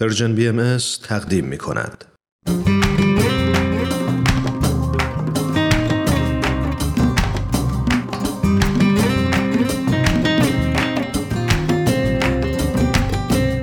Persian BMS تقدیم می کند.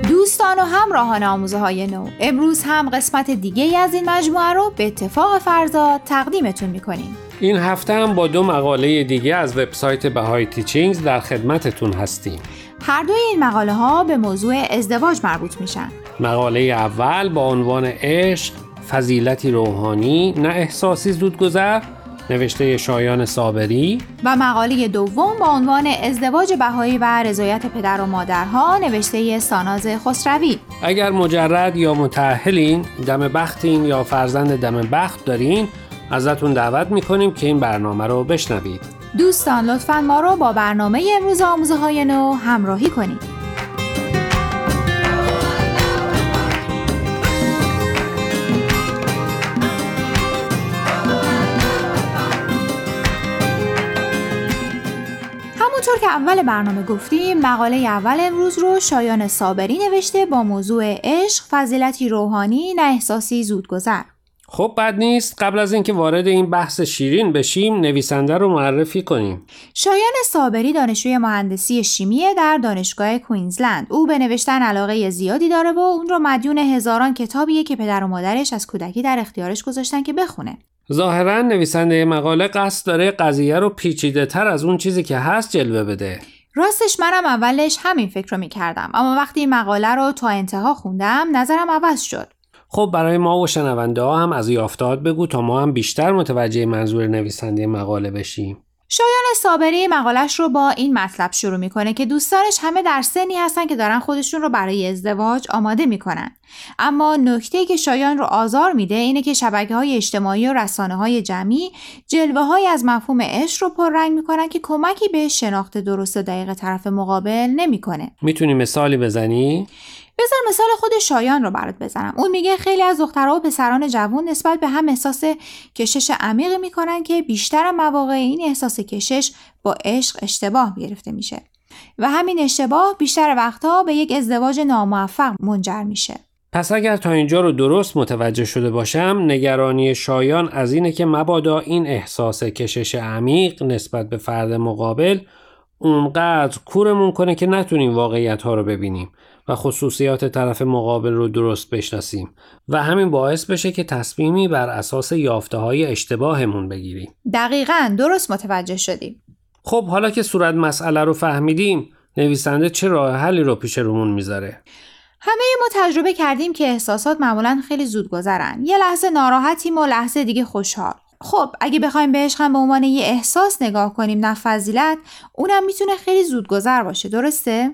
دوستان و همراهان آموزه های نو امروز هم قسمت دیگه ای از این مجموعه رو به اتفاق فرزاد تقدیمتون می‌کنیم. این هفته هم با دو مقاله دیگه از وبسایت Bahai Teachings در خدمتتون هستیم. هر دوی این مقاله ها به موضوع ازدواج مربوط میشن. مقاله اول با عنوان عشق فضیلتی روحانی نه احساسی زودگذر نوشته شایان صابری. و مقاله دوم با عنوان ازدواج بهایی و رضایت پدر و مادرها نوشته ساناز خسروی. اگر مجرد یا متأهلین دم بختین یا فرزند دم بخت دارین ازتون دعوت می‌کنیم که این برنامه رو بشنوید. دوستان لطفا ما رو با برنامه امروز آموزه های نو همراهی کنید. همونطور که اول برنامه گفتیم مقاله اول امروز رو شایان صابری نوشته با موضوع عشق فضیلتی روحانی نه احساسی زودگذر. خب بد نیست. قبل از اینکه وارد این بحث شیرین بشیم نویسنده رو معرفی کنیم. شایان صابری دانشجوی مهندسی شیمیه در دانشگاه کوینزلند. او به نوشتن علاقه زیادی داره و اون رو مدیون هزاران کتابیه که پدر و مادرش از کودکی در اختیارش گذاشتن که بخونه. ظاهرا نویسنده مقاله قصد داره قضیه رو پیچیده تر از اون چیزی که هست جلوه بده. راستش منم اولش همین فکر رو می‌کردم اما وقتی این مقاله رو تا انتها خوندم نظرم عوض شد. خب برای ما و شنونده ها هم از یافتات بگو تا ما هم بیشتر متوجه منظور نویسنده مقاله بشیم. شایان صابری مقالش رو با این مطلب شروع می‌کنه که دوستانش همه در سنی هستن که دارن خودشون رو برای ازدواج آماده می‌کنن. اما نکته که شایان رو آزار میده اینه که شبکه های اجتماعی و رسانه های جمعی جلوه های از مفهوم عشق رو پررنگ می‌کنن که کمکی به شناخت درست و دقیق طرف مقابل نمی‌کنه. می‌تونی مثالی بزنی؟ بذار مثال خود شایان رو برات بزنم. اون میگه خیلی از دخترها و پسران جوان نسبت به هم احساس کشش عمیقی می‌کنن که بیشتر مواقع این احساس کشش با عشق اشتباه گرفته میشه. و همین اشتباه بیشتر وقتها به یک ازدواج ناموفق منجر میشه. پس اگر تا اینجا رو درست متوجه شده باشم نگرانی شایان از اینه که مبادا این احساس کشش عمیق نسبت به فرد مقابل اونقدر کورمون کنه که نتونیم واقعیت ها رو ببینیم. و خصوصیات طرف مقابل رو درست بشناسیم و همین باعث بشه که تصمیمی بر اساس یافته های اشتباهمون بگیریم. دقیقا درست متوجه شدیم. خب حالا که صورت مسئله رو فهمیدیم نویسنده چه راه حلی رو پیش رومون می‌ذاره؟ همه ما تجربه کردیم که احساسات معمولا خیلی زود گذرن. یه لحظه ناراحتیم و لحظه دیگه خوشحال. خب اگه بخوایم به عشق به عنوان یه احساس نگاه کنیم نه فضیلت اونم می‌تونه خیلی زود گذر باشه درسته؟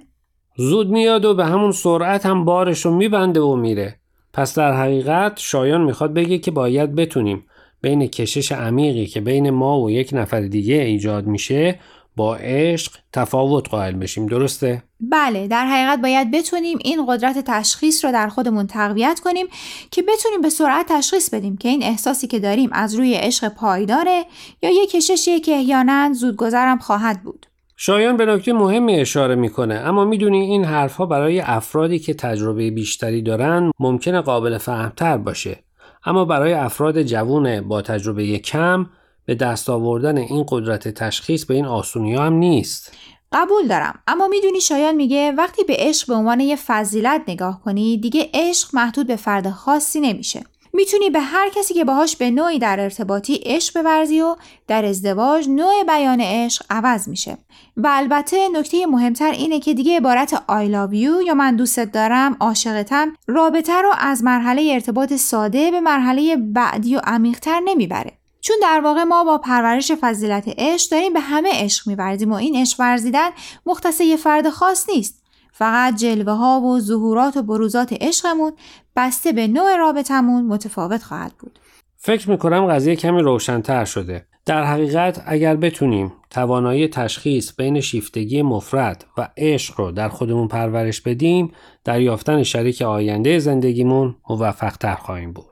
زود میاد و به همون سرعت هم بارش رو میبنده و میره. پس در حقیقت شایان می‌خواد بگه که باید بتونیم بین کشش عمیقی که بین ما و یک نفر دیگه ایجاد میشه با عشق تفاوت قائل بشیم. درسته؟ بله در حقیقت باید بتونیم این قدرت تشخیص رو در خودمون تقویت کنیم که بتونیم به سرعت تشخیص بدیم که این احساسی که داریم از روی عشق پایداره یا یک کششیه که احیانا زودگذرم خواهد بود. شایان به نکته مهمی اشاره می‌کنه. اما می‌دونی این حرفها برای افرادی که تجربه بیشتری دارن ممکنه قابل فهمتر باشه. اما برای افراد جوون با تجربه کم به دست آوردن این قدرت تشخیص به این آسونی هم نیست. قبول دارم. اما می‌دونی شایان میگه وقتی به عشق به عنوان یه فضیلت نگاه کنی دیگه عشق محدود به فرد خاصی نمیشه. می‌تونی به هر کسی که باهاش به نوعی در ارتباطی عشق بورزی و در ازدواج نوع بیان عشق عوض میشه. و البته نکته مهمتر اینه که دیگه عبارت I love you یا من دوستت دارم عاشقتم رابطه رو از مرحله ارتباط ساده به مرحله بعدی و عمیقتر نمی‌بره. چون در واقع ما با پرورش فضیلت عشق داریم به همه عشق میورزیم و این عشق ورزیدن مختص یه فرد خاص نیست. فقط جلوه ها و ظهورات و بروزات عشقمون بسته به نوع رابطمون متفاوت خواهد بود. فکر می‌کنم قضیه کمی روشنتر شده. در حقیقت اگر بتونیم توانایی تشخیص بین شیفتگی مفرد و عشق رو در خودمون پرورش بدیم در یافتن شریک آینده زندگیمون موفقتر خواهیم بود.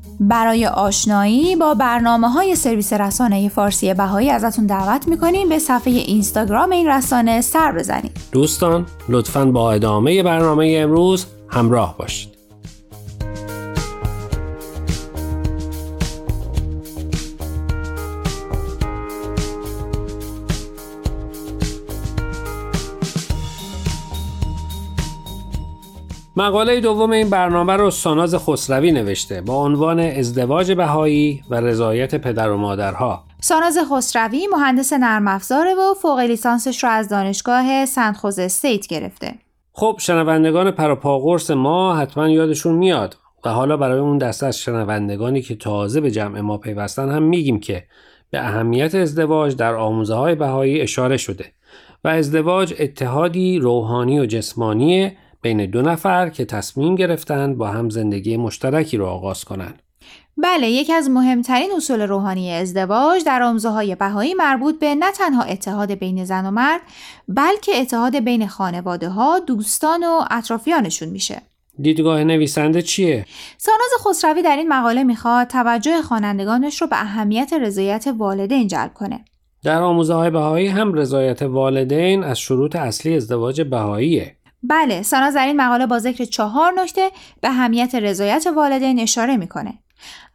برای آشنایی با برنامه های سرویس رسانه فارسی بهایی ازتون دعوت می‌کنیم به صفحه اینستاگرام این رسانه سر بزنید. دوستان لطفا با ادامه برنامه امروز همراه باشید. مقاله دوم این برنامه رو ساناز خسروی نوشته با عنوان ازدواج بهایی و رضایت پدر و مادرها ساناز خسروی مهندس نرم افزاره و فوق لیسانسش رو از دانشگاه سنت استیت گرفته. خب شنوندگان پراپاگورس ما حتما یادشون میاد و حالا برای اون دسته از شنوندگانی که تازه به جمع ما پیوستن هم میگیم که به اهمیت ازدواج در آموزه های بهایی اشاره شده و ازدواج اتحادی روحانی و جسمانی بین دو نفر که تصمیم گرفتن با هم زندگی مشترکی رو آغاز کنند. بله یکی از مهمترین اصول روحانی ازدواج در آموزه های بهایی مربوط به نه تنها اتحاد بین زن و مرد بلکه اتحاد بین خانواده ها، دوستان و اطرافیانشون میشه. دیدگاه نویسنده چیه؟ ساناز خسروی در این مقاله می‌خواد توجه خوانندگانش رو به اهمیت رضایت والدین جلب کنه. در آموزه های بهایی هم رضایت والدین از شروط اصلی ازدواج بهاییه. بله ساناز در این مقاله با ذکر چهار نکته به اهمیت رضایت والدین اشاره می‌کنه.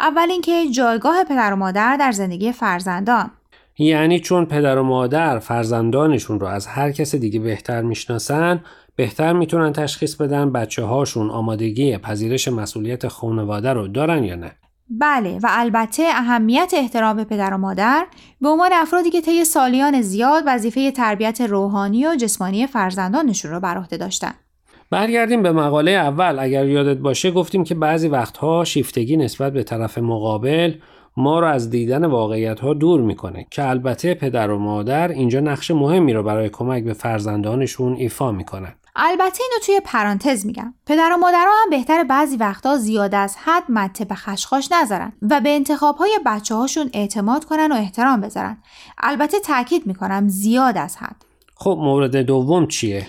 اول اینکه جایگاه پدر و مادر در زندگی فرزندان. یعنی چون پدر و مادر فرزندانشون رو از هر کس دیگه بهتر می‌شناسن بهتر می‌تونن تشخیص بدن بچه هاشون آمادگی پذیرش مسئولیت خانواده رو دارن یا نه. بله و البته اهمیت احترام به پدر و مادر به عنوان افرادی که طی سالیان زیاد وظیفه تربیت روحانی و جسمانی فرزندانشون رو بر عهده داشتن. برگردیم به مقاله اول اگر یادت باشه گفتیم که بعضی وقتها شیفتگی نسبت به طرف مقابل ما رو از دیدن واقعیت ها دور می‌کنه که البته پدر و مادر اینجا نقش مهمی رو برای کمک به فرزندانشون ایفا می‌کنن البته اینو توی پرانتز میگم. پدر و مادرها هم بهتر بعضی وقتا زیاد از حد مته به خشخاش نذارن و به انتخاب های بچه هاشون اعتماد کنن و احترام بذارن. البته تاکید می‌کنم زیاد از حد. خب مورد دوم چیه؟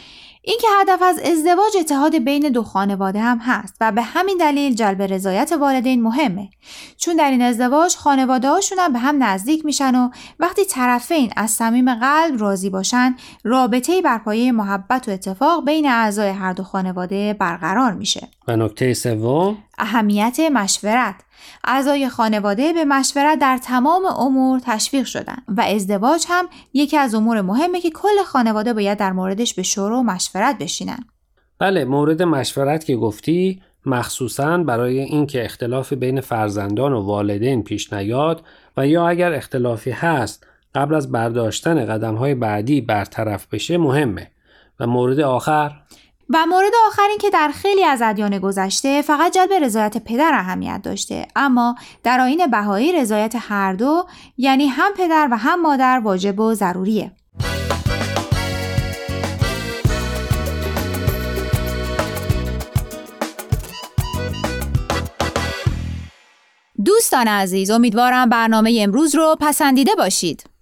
اینکه هدف از ازدواج اتحاد بین دو خانواده هم هست و به همین دلیل جلب رضایت والدین مهمه. چون در این ازدواج خانواده هاشون هم به هم نزدیک میشن و وقتی طرفین از صمیم قلب راضی باشن رابطه بر پایه محبت و اتفاق بین اعضای هر دو خانواده برقرار میشه. و نکته سوم؟ اهمیت مشورت. اعضای خانواده به مشورت در تمام امور تشویق شدن و ازدواج هم یکی از امور مهمه که کل خانواده باید در موردش به شور و مشورت بشینن. بله مورد مشورت که گفتی مخصوصا برای اینکه اختلافی بین فرزندان و والدین پیش نیاد و یا اگر اختلافی هست قبل از برداشتن قدم های بعدی برطرف بشه مهمه و مورد آخر و مورد آخر این که در خیلی از ادیان گذشته فقط جلب رضایت پدر اهمیت داشته. اما در آین بهایی رضایت هر دو یعنی هم پدر و هم مادر واجب و ضروریه. دوستان عزیز امیدوارم برنامه امروز رو پسندیده باشید.